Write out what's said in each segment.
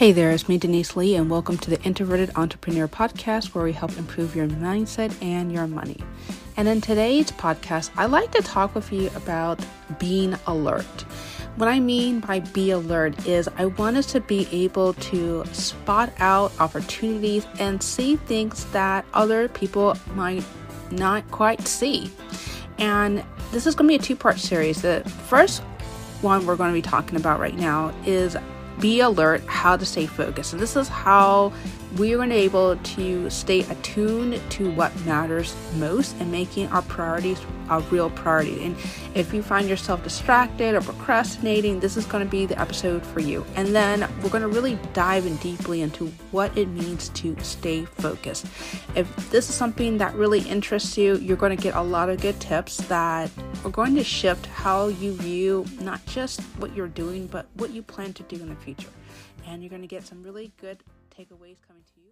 Hey there, it's me, Denise Lee, and welcome to the Introverted Entrepreneur Podcast, where we help improve your mindset and your money. And in today's podcast, I like to talk with you about being alert. What I mean by be alert is I want us to be able to spot out opportunities and see things that other people might not quite see. And this is going to be a two part series. The first one we're going to be talking about right now is be alert how to stay focused. And this is how we going able to stay attuned to what matters most and making our priorities a real priority. And if you find yourself distracted or procrastinating, this is going to be the episode for you. And then we're going to really dive in deeply into what it means to stay focused. If this is something that really interests you, you're going to get a lot of good tips that are going to shift how you view not just what you're doing, but what you plan to do in the future. And you're going to get some really good takeaways coming to you.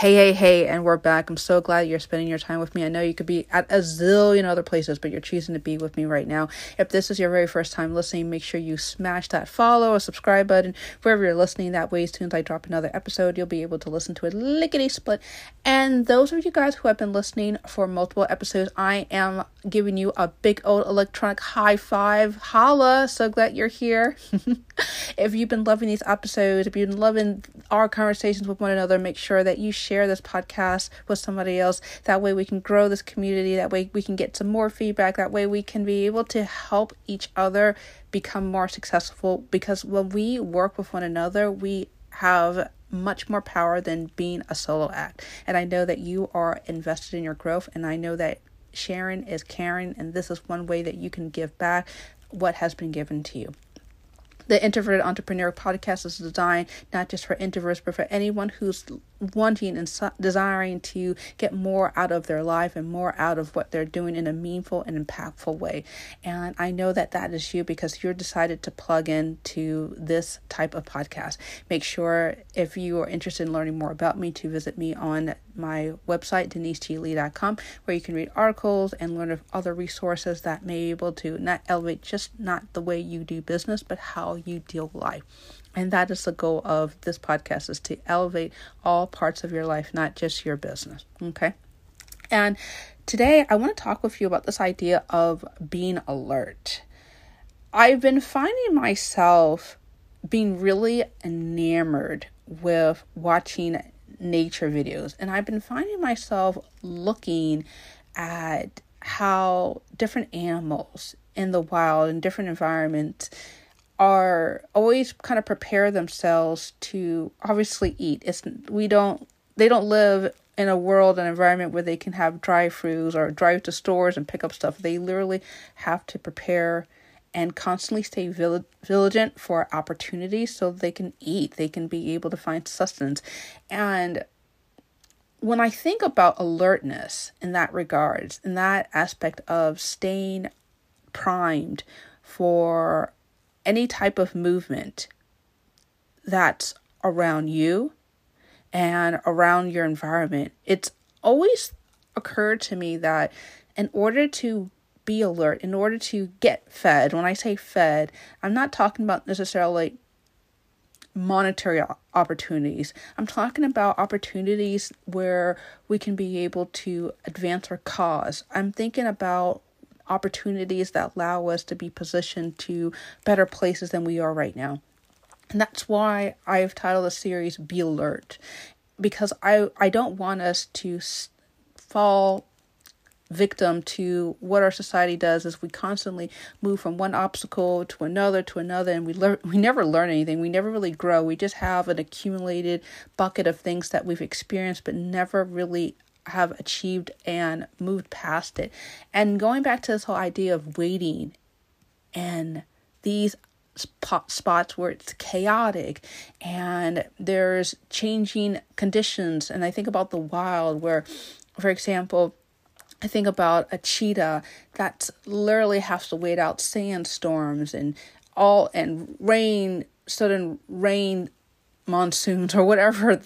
Hey, hey, hey, and we're back. I'm so glad you're spending your time with me. I know you could be at a zillion other places, but you're choosing to be with me right now. If this is your very first time listening, make sure you smash that follow or subscribe button wherever you're listening. That way, as soon as I drop another episode, you'll be able to listen to it lickety split. And those of you guys who have been listening for multiple episodes, I am giving you a big old electronic high five. Holla! So glad you're here. if you've been loving these episodes, if you've been loving our conversations with one another, make sure that you share this podcast with somebody else. That way we can grow this community. That way we can get some more feedback. That way we can be able to help each other become more successful because when we work with one another, we have much more power than being a solo act. And I know that you are invested in your growth and I know that sharing is caring and this is one way that you can give back what has been given to you. The Introverted Entrepreneur podcast is designed not just for introverts, but for anyone who's wanting and desiring to get more out of their life and more out of what they're doing in a meaningful and impactful way. And I know that that is you because you're decided to plug in to this type of podcast. Make sure if you are interested in learning more about me to visit me on my website, deniseglee.com, where you can read articles and learn of other resources that may be able to not elevate just not the way you do business, but how you deal life. And that is the goal of this podcast is to elevate all parts of your life, not just your business. Okay. And today I want to talk with you about this idea of being alert. I've been finding myself being really enamored with watching nature videos, and I've been finding myself looking at how different animals in the wild in different environments are always kind of prepare themselves to obviously eat. It's we don't they don't live in a world and environment where they can have drive-throughs or drive to stores and pick up stuff. They literally have to prepare and constantly stay vigilant for opportunities so they can eat. They can be able to find sustenance. And when I think about alertness in that regards, in that aspect of staying primed for any type of movement that's around you and around your environment, it's always occurred to me that in order to be alert, in order to get fed, when I say fed, I'm not talking about necessarily monetary opportunities. I'm talking about opportunities where we can be able to advance our cause. I'm thinking about opportunities that allow us to be positioned to better places than we are right now. And that's why I've titled the series Be Alert because I I don't want us to fall victim to what our society does is we constantly move from one obstacle to another to another and we learn we never learn anything we never really grow we just have an accumulated bucket of things that we've experienced but never really have achieved and moved past it. And going back to this whole idea of waiting and these spots where it's chaotic and there's changing conditions. And I think about the wild, where, for example, I think about a cheetah that literally has to wait out sandstorms and all and rain, sudden rain monsoons or whatever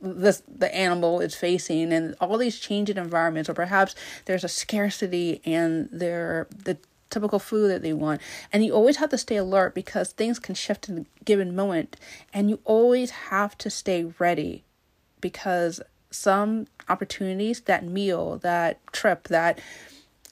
this the animal is facing and all these changing environments or perhaps there's a scarcity and there the typical food that they want. And you always have to stay alert because things can shift in a given moment. And you always have to stay ready because some opportunities, that meal, that trip, that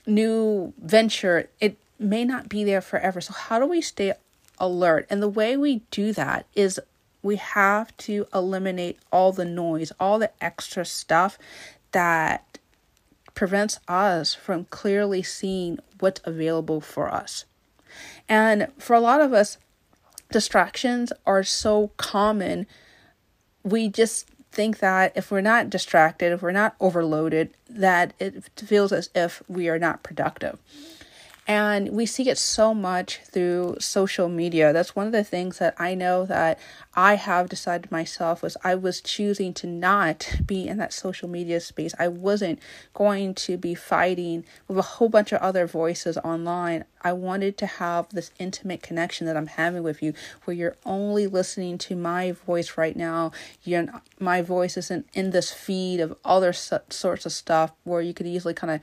new venture, it may not be there forever. So, how do we stay alert? And the way we do that is we have to eliminate all the noise, all the extra stuff that prevents us from clearly seeing what's available for us. And for a lot of us, distractions are so common, we just think that if we're not distracted, if we're not overloaded, that it feels as if we are not productive. And we see it so much through social media. That's one of the things that I know that I have decided myself was I was choosing to not be in that social media space. I wasn't going to be fighting with a whole bunch of other voices online. I wanted to have this intimate connection that I'm having with you where you're only listening to my voice right now. You're my voice isn't in this feed of other sorts of stuff where you could easily kind of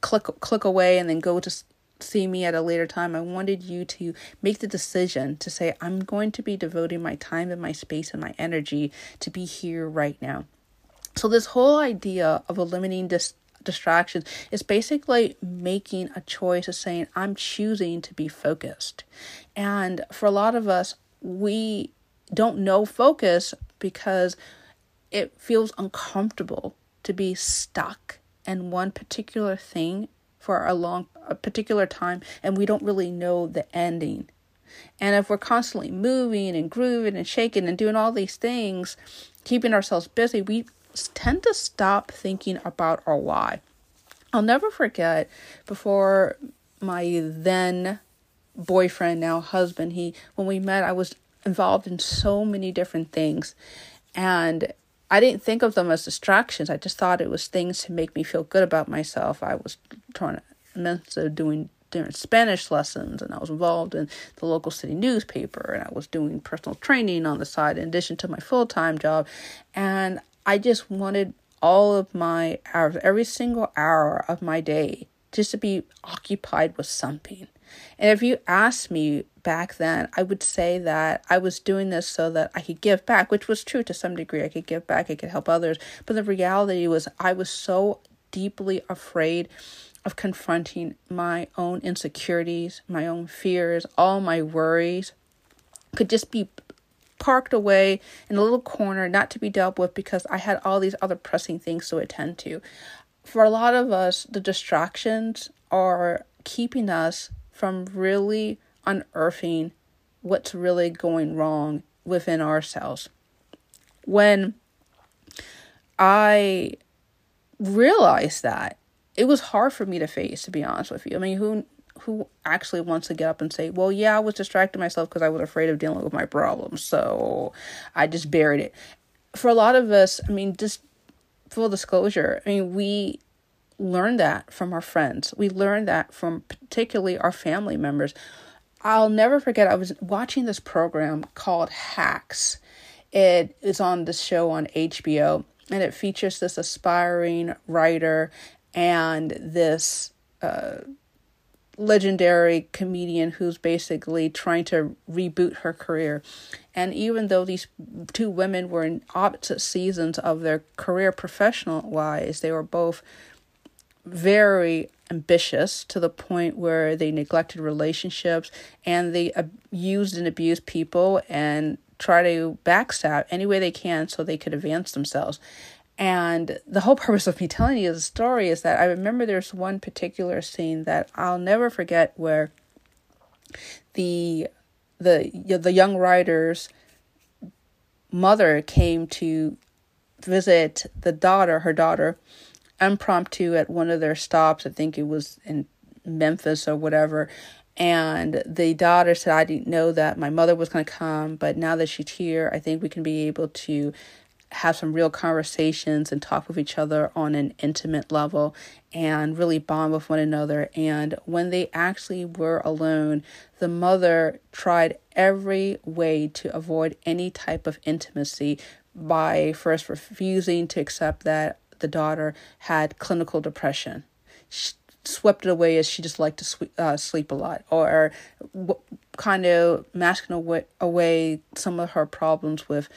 click click away and then go to see me at a later time, I wanted you to make the decision to say, I'm going to be devoting my time and my space and my energy to be here right now. So, this whole idea of eliminating dis- distractions is basically making a choice of saying, I'm choosing to be focused. And for a lot of us, we don't know focus because it feels uncomfortable to be stuck in one particular thing for a long a particular time and we don't really know the ending. And if we're constantly moving and grooving and shaking and doing all these things, keeping ourselves busy, we tend to stop thinking about our why. I'll never forget before my then boyfriend, now husband, he when we met, I was involved in so many different things. And I didn't think of them as distractions. I just thought it was things to make me feel good about myself. I was trying to so doing different Spanish lessons, and I was involved in the local city newspaper, and I was doing personal training on the side in addition to my full time job. And I just wanted all of my hours, every single hour of my day, just to be occupied with something. And if you asked me back then, I would say that I was doing this so that I could give back, which was true to some degree. I could give back, I could help others. But the reality was, I was so deeply afraid of confronting my own insecurities, my own fears, all my worries could just be parked away in a little corner, not to be dealt with because I had all these other pressing things to attend to. For a lot of us, the distractions are keeping us from really unearthing what's really going wrong within ourselves. When I realized that it was hard for me to face to be honest with you. I mean, who who actually wants to get up and say, "Well, yeah, I was distracting myself because I was afraid of dealing with my problems, so I just buried it." For a lot of us, I mean, just full disclosure, I mean, we learned that from our friends. We learned that from particularly our family members. I'll never forget I was watching this program called Hacks. It is on the show on HBO and it features this aspiring writer and this uh, legendary comedian who's basically trying to reboot her career. And even though these two women were in opposite seasons of their career professional wise, they were both very ambitious to the point where they neglected relationships and they used and abused people and try to backstab any way they can so they could advance themselves. And the whole purpose of me telling you the story is that I remember there's one particular scene that I'll never forget where the the the young writer's mother came to visit the daughter, her daughter, impromptu at one of their stops. I think it was in Memphis or whatever. And the daughter said, I didn't know that my mother was going to come, but now that she's here, I think we can be able to have some real conversations and talk with each other on an intimate level and really bond with one another. And when they actually were alone, the mother tried every way to avoid any type of intimacy by first refusing to accept that the daughter had clinical depression. She swept it away as she just liked to uh, sleep a lot or kind of masking away, away some of her problems with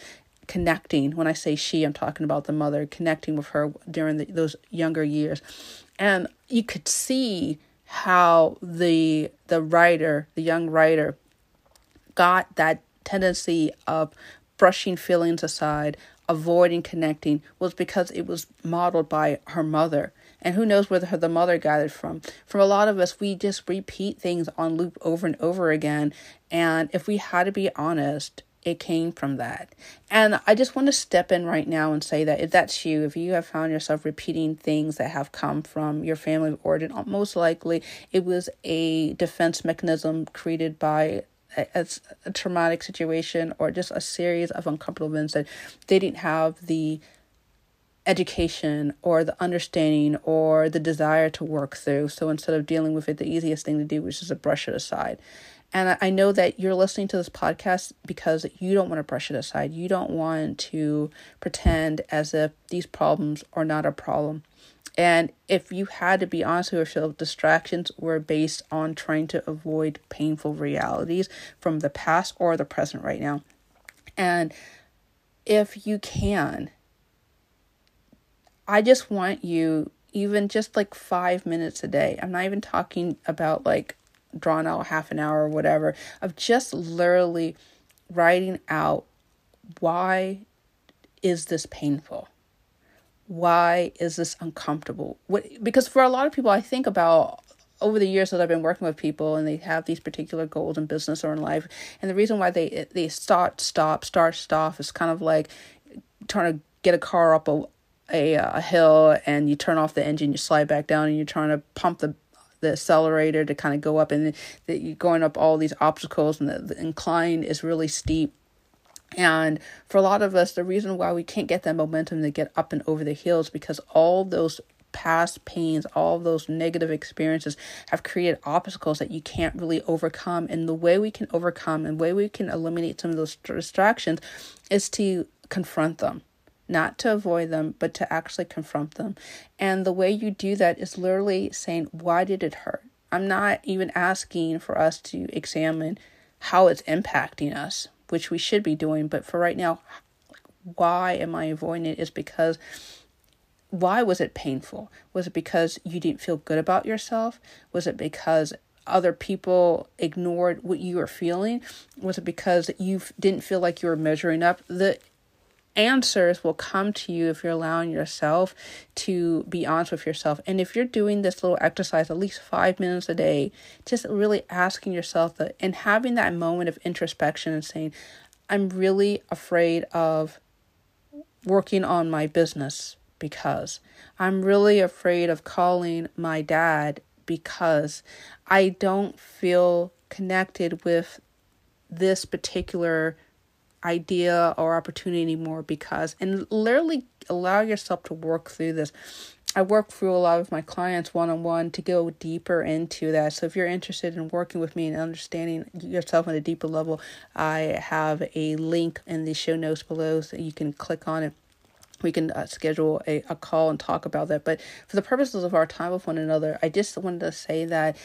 connecting when i say she i'm talking about the mother connecting with her during the, those younger years and you could see how the the writer the young writer got that tendency of brushing feelings aside avoiding connecting was because it was modeled by her mother. And who knows where the, the mother got it from. From a lot of us we just repeat things on loop over and over again. And if we had to be honest it came from that. And I just want to step in right now and say that if that's you, if you have found yourself repeating things that have come from your family of origin, most likely it was a defense mechanism created by a, a traumatic situation or just a series of uncomfortable events that they didn't have the education or the understanding or the desire to work through. So instead of dealing with it, the easiest thing to do was just to brush it aside. And I know that you're listening to this podcast because you don't want to brush it aside. You don't want to pretend as if these problems are not a problem. And if you had to be honest with yourself, distractions were based on trying to avoid painful realities from the past or the present right now. And if you can, I just want you, even just like five minutes a day. I'm not even talking about like drawn out half an hour or whatever, of just literally writing out why is this painful? Why is this uncomfortable? What because for a lot of people I think about over the years that I've been working with people and they have these particular goals in business or in life and the reason why they they start stop start stop is kind of like trying to get a car up a a, a hill and you turn off the engine you slide back down and you're trying to pump the the accelerator to kind of go up and the, you're going up all these obstacles and the, the incline is really steep and for a lot of us the reason why we can't get that momentum to get up and over the hills because all those past pains, all those negative experiences have created obstacles that you can't really overcome. And the way we can overcome and way we can eliminate some of those distractions is to confront them not to avoid them, but to actually confront them. And the way you do that is literally saying, Why did it hurt? I'm not even asking for us to examine how it's impacting us, which we should be doing. But for right now, why am I avoiding it? Is because why was it painful? Was it because you didn't feel good about yourself? Was it because other people ignored what you were feeling? Was it because you didn't feel like you were measuring up? The answers will come to you if you're allowing yourself to be honest with yourself. And if you're doing this little exercise at least five minutes a day, just really asking yourself that and having that moment of introspection and saying, I'm really afraid of working on my business because I'm really afraid of calling my dad because I don't feel connected with this particular idea or opportunity anymore because and literally allow yourself to work through this I work through a lot of my clients one on one to go deeper into that. So if you're interested in working with me and understanding yourself on a deeper level, I have a link in the show notes below so you can click on it. We can uh, schedule a, a call and talk about that. But for the purposes of our time with one another, I just wanted to say that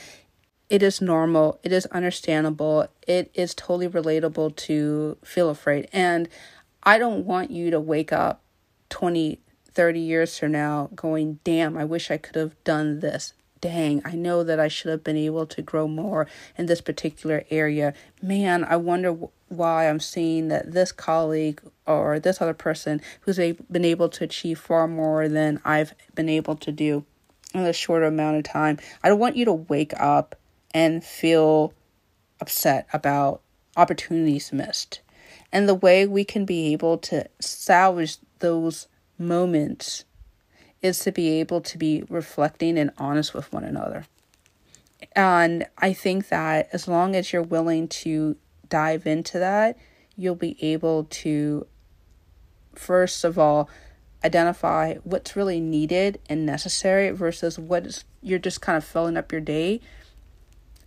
it is normal, it is understandable, it is totally relatable to feel afraid. And I don't want you to wake up 20, 30 years from now going, damn, I wish I could have done this. Dang, I know that I should have been able to grow more in this particular area. Man, I wonder why I'm seeing that this colleague or this other person who's been able to achieve far more than I've been able to do in a shorter amount of time. I don't want you to wake up and feel upset about opportunities missed. And the way we can be able to salvage those moments is to be able to be reflecting and honest with one another. And I think that as long as you're willing to dive into that, you'll be able to, first of all, identify what's really needed and necessary versus what is, you're just kind of filling up your day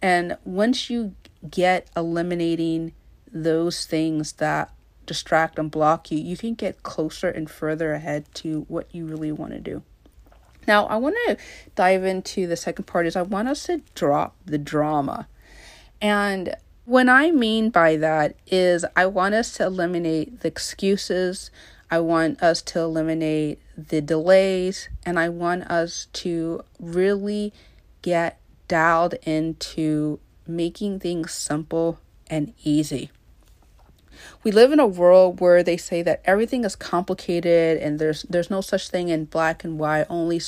and once you get eliminating those things that distract and block you, you can get closer and further ahead to what you really want to do. Now, I want to dive into the second part is I want us to drop the drama. And what I mean by that is I want us to eliminate the excuses, I want us to eliminate the delays, and I want us to really get dialed into making things simple and easy. We live in a world where they say that everything is complicated and there's there's no such thing in black and white, only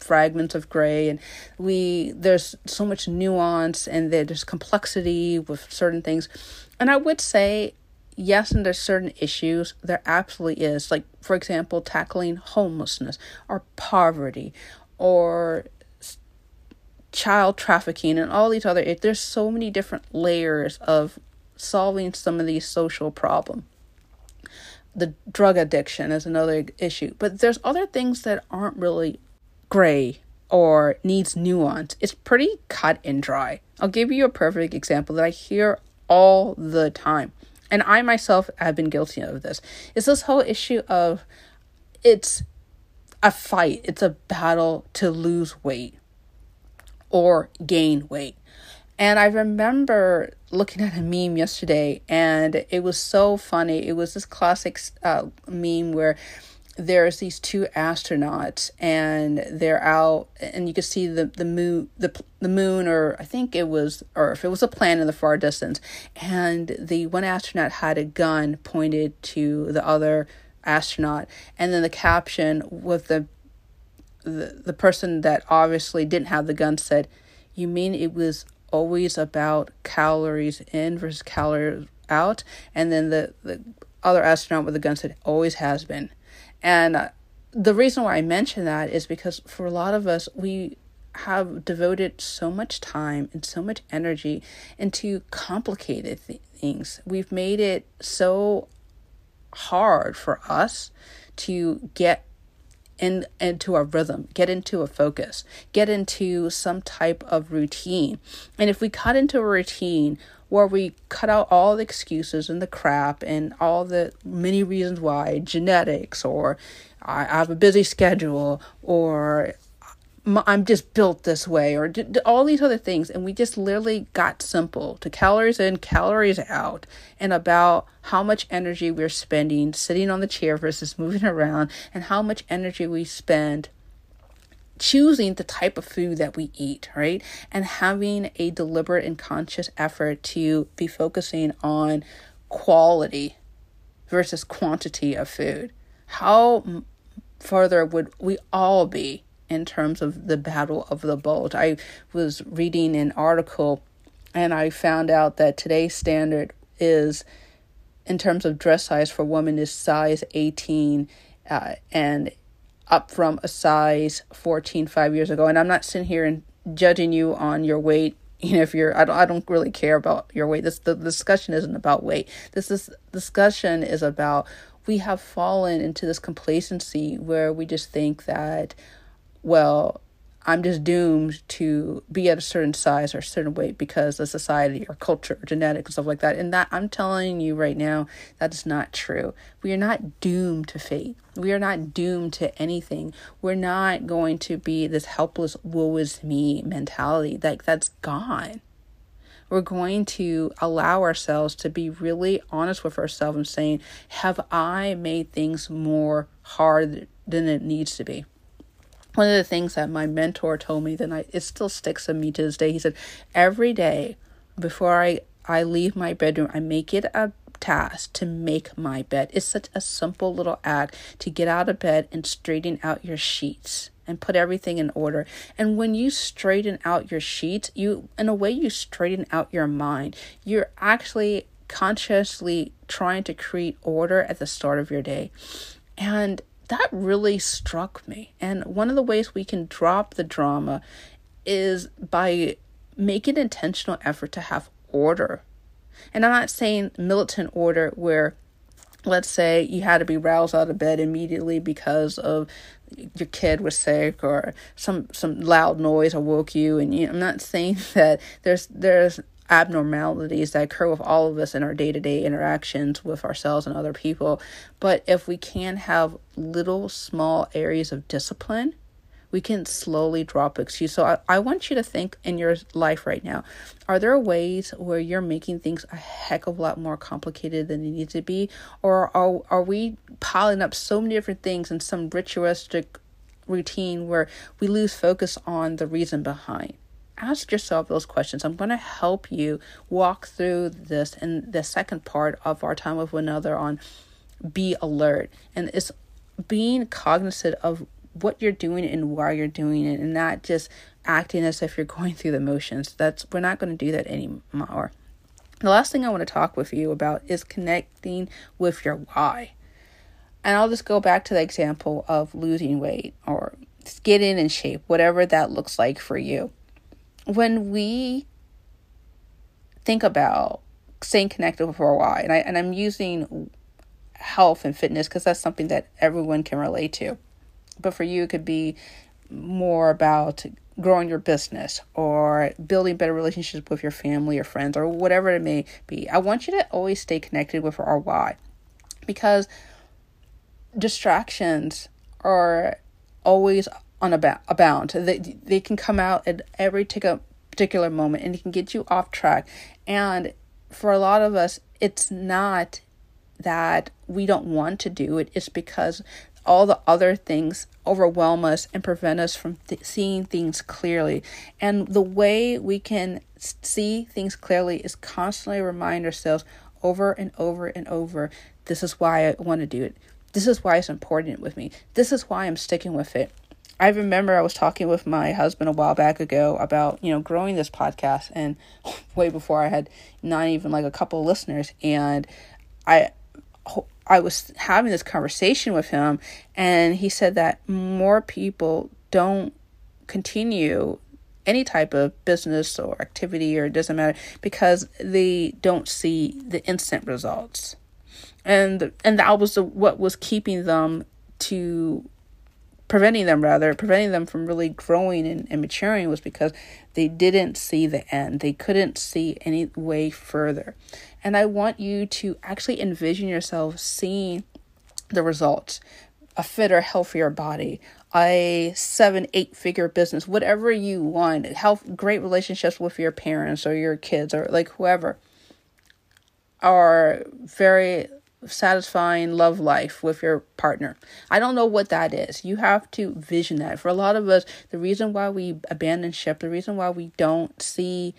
fragments of gray and we there's so much nuance and there's complexity with certain things. And I would say yes, and there's certain issues there absolutely is. Like for example, tackling homelessness or poverty or child trafficking and all these other there's so many different layers of solving some of these social problems. The drug addiction is another issue but there's other things that aren't really gray or needs nuance. It's pretty cut and dry. I'll give you a perfect example that i hear all the time and i myself have been guilty of this. Is this whole issue of it's a fight it's a battle to lose weight or gain weight. And I remember looking at a meme yesterday, and it was so funny. It was this classic uh, meme where there's these two astronauts and they're out and you can see the, the moon the the moon or I think it was or if it was a planet in the far distance and the one astronaut had a gun pointed to the other astronaut and then the caption with the the, the person that obviously didn't have the gun said, You mean it was always about calories in versus calories out? And then the, the other astronaut with the gun said, Always has been. And uh, the reason why I mention that is because for a lot of us, we have devoted so much time and so much energy into complicated th- things. We've made it so hard for us to get in, into a rhythm, get into a focus, get into some type of routine. And if we cut into a routine where we cut out all the excuses and the crap and all the many reasons why, genetics or I have a busy schedule or I'm just built this way, or all these other things. And we just literally got simple to calories in, calories out, and about how much energy we're spending sitting on the chair versus moving around, and how much energy we spend choosing the type of food that we eat, right? And having a deliberate and conscious effort to be focusing on quality versus quantity of food. How further would we all be in terms of the Battle of the Bulge. I was reading an article and I found out that today's standard is, in terms of dress size for women, is size 18 uh, and up from a size 14 five years ago. And I'm not sitting here and judging you on your weight you know if you're I don't I don't really care about your weight. This the, the discussion isn't about weight. This is discussion is about we have fallen into this complacency where we just think that well, I'm just doomed to be at a certain size or a certain weight because of society or culture or genetics and stuff like that. And that I'm telling you right now, that is not true. We are not doomed to fate. We are not doomed to anything. We're not going to be this helpless woe is me mentality. Like that's gone. We're going to allow ourselves to be really honest with ourselves and saying, have I made things more hard than it needs to be? One of the things that my mentor told me that I, it still sticks in me to this day he said every day before i i leave my bedroom i make it a task to make my bed. It's such a simple little act to get out of bed and straighten out your sheets and put everything in order. And when you straighten out your sheets you in a way you straighten out your mind. You're actually consciously trying to create order at the start of your day. And that really struck me. And one of the ways we can drop the drama is by making an intentional effort to have order. And I'm not saying militant order where let's say you had to be roused out of bed immediately because of your kid was sick or some some loud noise awoke you and you, I'm not saying that there's there's abnormalities that occur with all of us in our day to day interactions with ourselves and other people. But if we can have little small areas of discipline we can slowly drop excuse. So I, I want you to think in your life right now are there ways where you're making things a heck of a lot more complicated than they need to be? Or are, are we piling up so many different things in some ritualistic routine where we lose focus on the reason behind? Ask yourself those questions. I'm going to help you walk through this in the second part of our time with one another on be alert. And it's being cognizant of what you're doing and why you're doing it and not just acting as if you're going through the motions. That's we're not going to do that anymore. The last thing I want to talk with you about is connecting with your why. And I'll just go back to the example of losing weight or getting in shape, whatever that looks like for you when we think about staying connected with our why, and I and I'm using health and fitness because that's something that everyone can relate to. But for you, it could be more about growing your business or building better relationships with your family or friends or whatever it may be. I want you to always stay connected with our why because distractions are always on a abound. They, they can come out at every tick- particular moment and it can get you off track. And for a lot of us, it's not that we don't want to do it, it's because all the other things overwhelm us and prevent us from th- seeing things clearly. And the way we can see things clearly is constantly remind ourselves over and over and over this is why I want to do it. This is why it's important with me. This is why I'm sticking with it. I remember I was talking with my husband a while back ago about, you know, growing this podcast and way before I had not even like a couple listeners and I I was having this conversation with him and he said that more people don't continue any type of business or activity or it doesn't matter because they don't see the instant results. And and that was the, what was keeping them to preventing them rather preventing them from really growing and, and maturing was because they didn't see the end. They couldn't see any way further. And i want you to actually envision yourself seeing the results. A fitter healthier body. A seven eight figure business. Whatever you want. Health great relationships with your parents or your kids or like whoever are very satisfying love life with your partner. I don't know what that is. You have to vision that. For a lot of us, the reason why we abandon ship, the reason why we don't see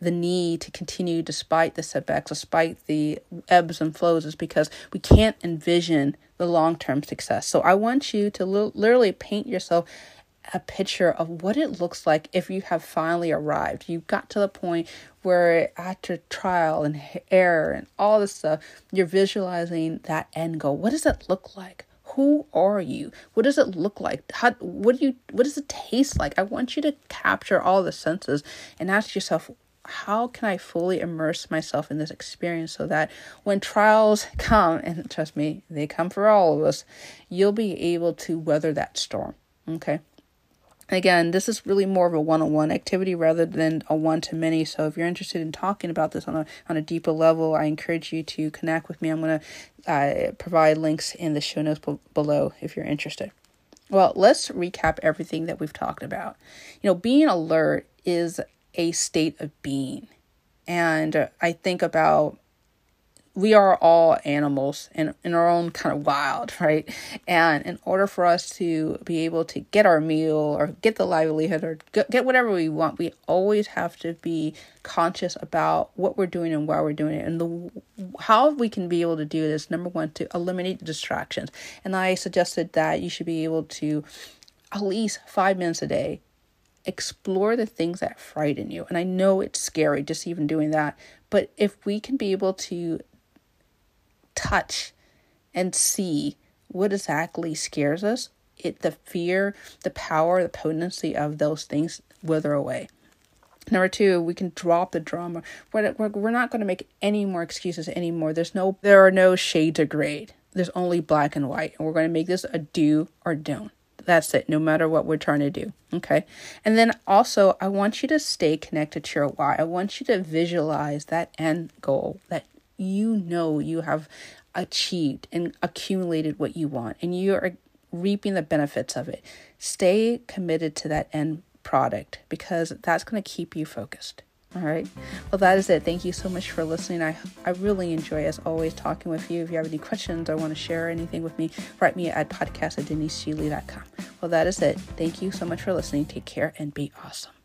the need to continue despite the setbacks, despite the ebbs and flows, is because we can't envision the long term success. So I want you to li- literally paint yourself a picture of what it looks like if you have finally arrived. You got to the point where after trial and error and all this stuff, you're visualizing that end goal. What does it look like? Who are you? What does it look like? How what do you what does it taste like? I want you to capture all the senses and ask yourself, how can I fully immerse myself in this experience so that when trials come, and trust me, they come for all of us, you'll be able to weather that storm. Okay. Again, this is really more of a one-on-one activity rather than a one-to-many. So if you're interested in talking about this on a on a deeper level, I encourage you to connect with me. I'm to uh, provide links in the show notes b- below if you're interested. Well, let's recap everything that we've talked about. You know, being alert is a state of being. And I think about we are all animals in, in our own kind of wild, right? And in order for us to be able to get our meal or get the livelihood or get whatever we want, we always have to be conscious about what we're doing and why we're doing it. And the how we can be able to do this, number one, to eliminate distractions. And I suggested that you should be able to at least five minutes a day explore the things that frighten you. And I know it's scary just even doing that, but if we can be able to touch and see what exactly scares us, it the fear, the power, the potency of those things wither away. Number two, we can drop the drama. We're, we're, not going to make any more excuses anymore. There's no, there are no shades of gray. There's only black and white. And we're going to make this a do or don't. That's it, no matter what we're trying to do. Okay. And then also, I want you to stay connected to your why. I want you to visualize that end goal, that you know you have achieved and accumulated what you want and you are reaping the benefits of it. Stay committed to that end product because that's going to keep you focused. All right. Well, that is it. Thank you so much for listening. I, I really enjoy, as always, talking with you. If you have any questions or want to share anything with me, write me at podcast at. Well, that is it. Thank you so much for listening. Take care and be awesome.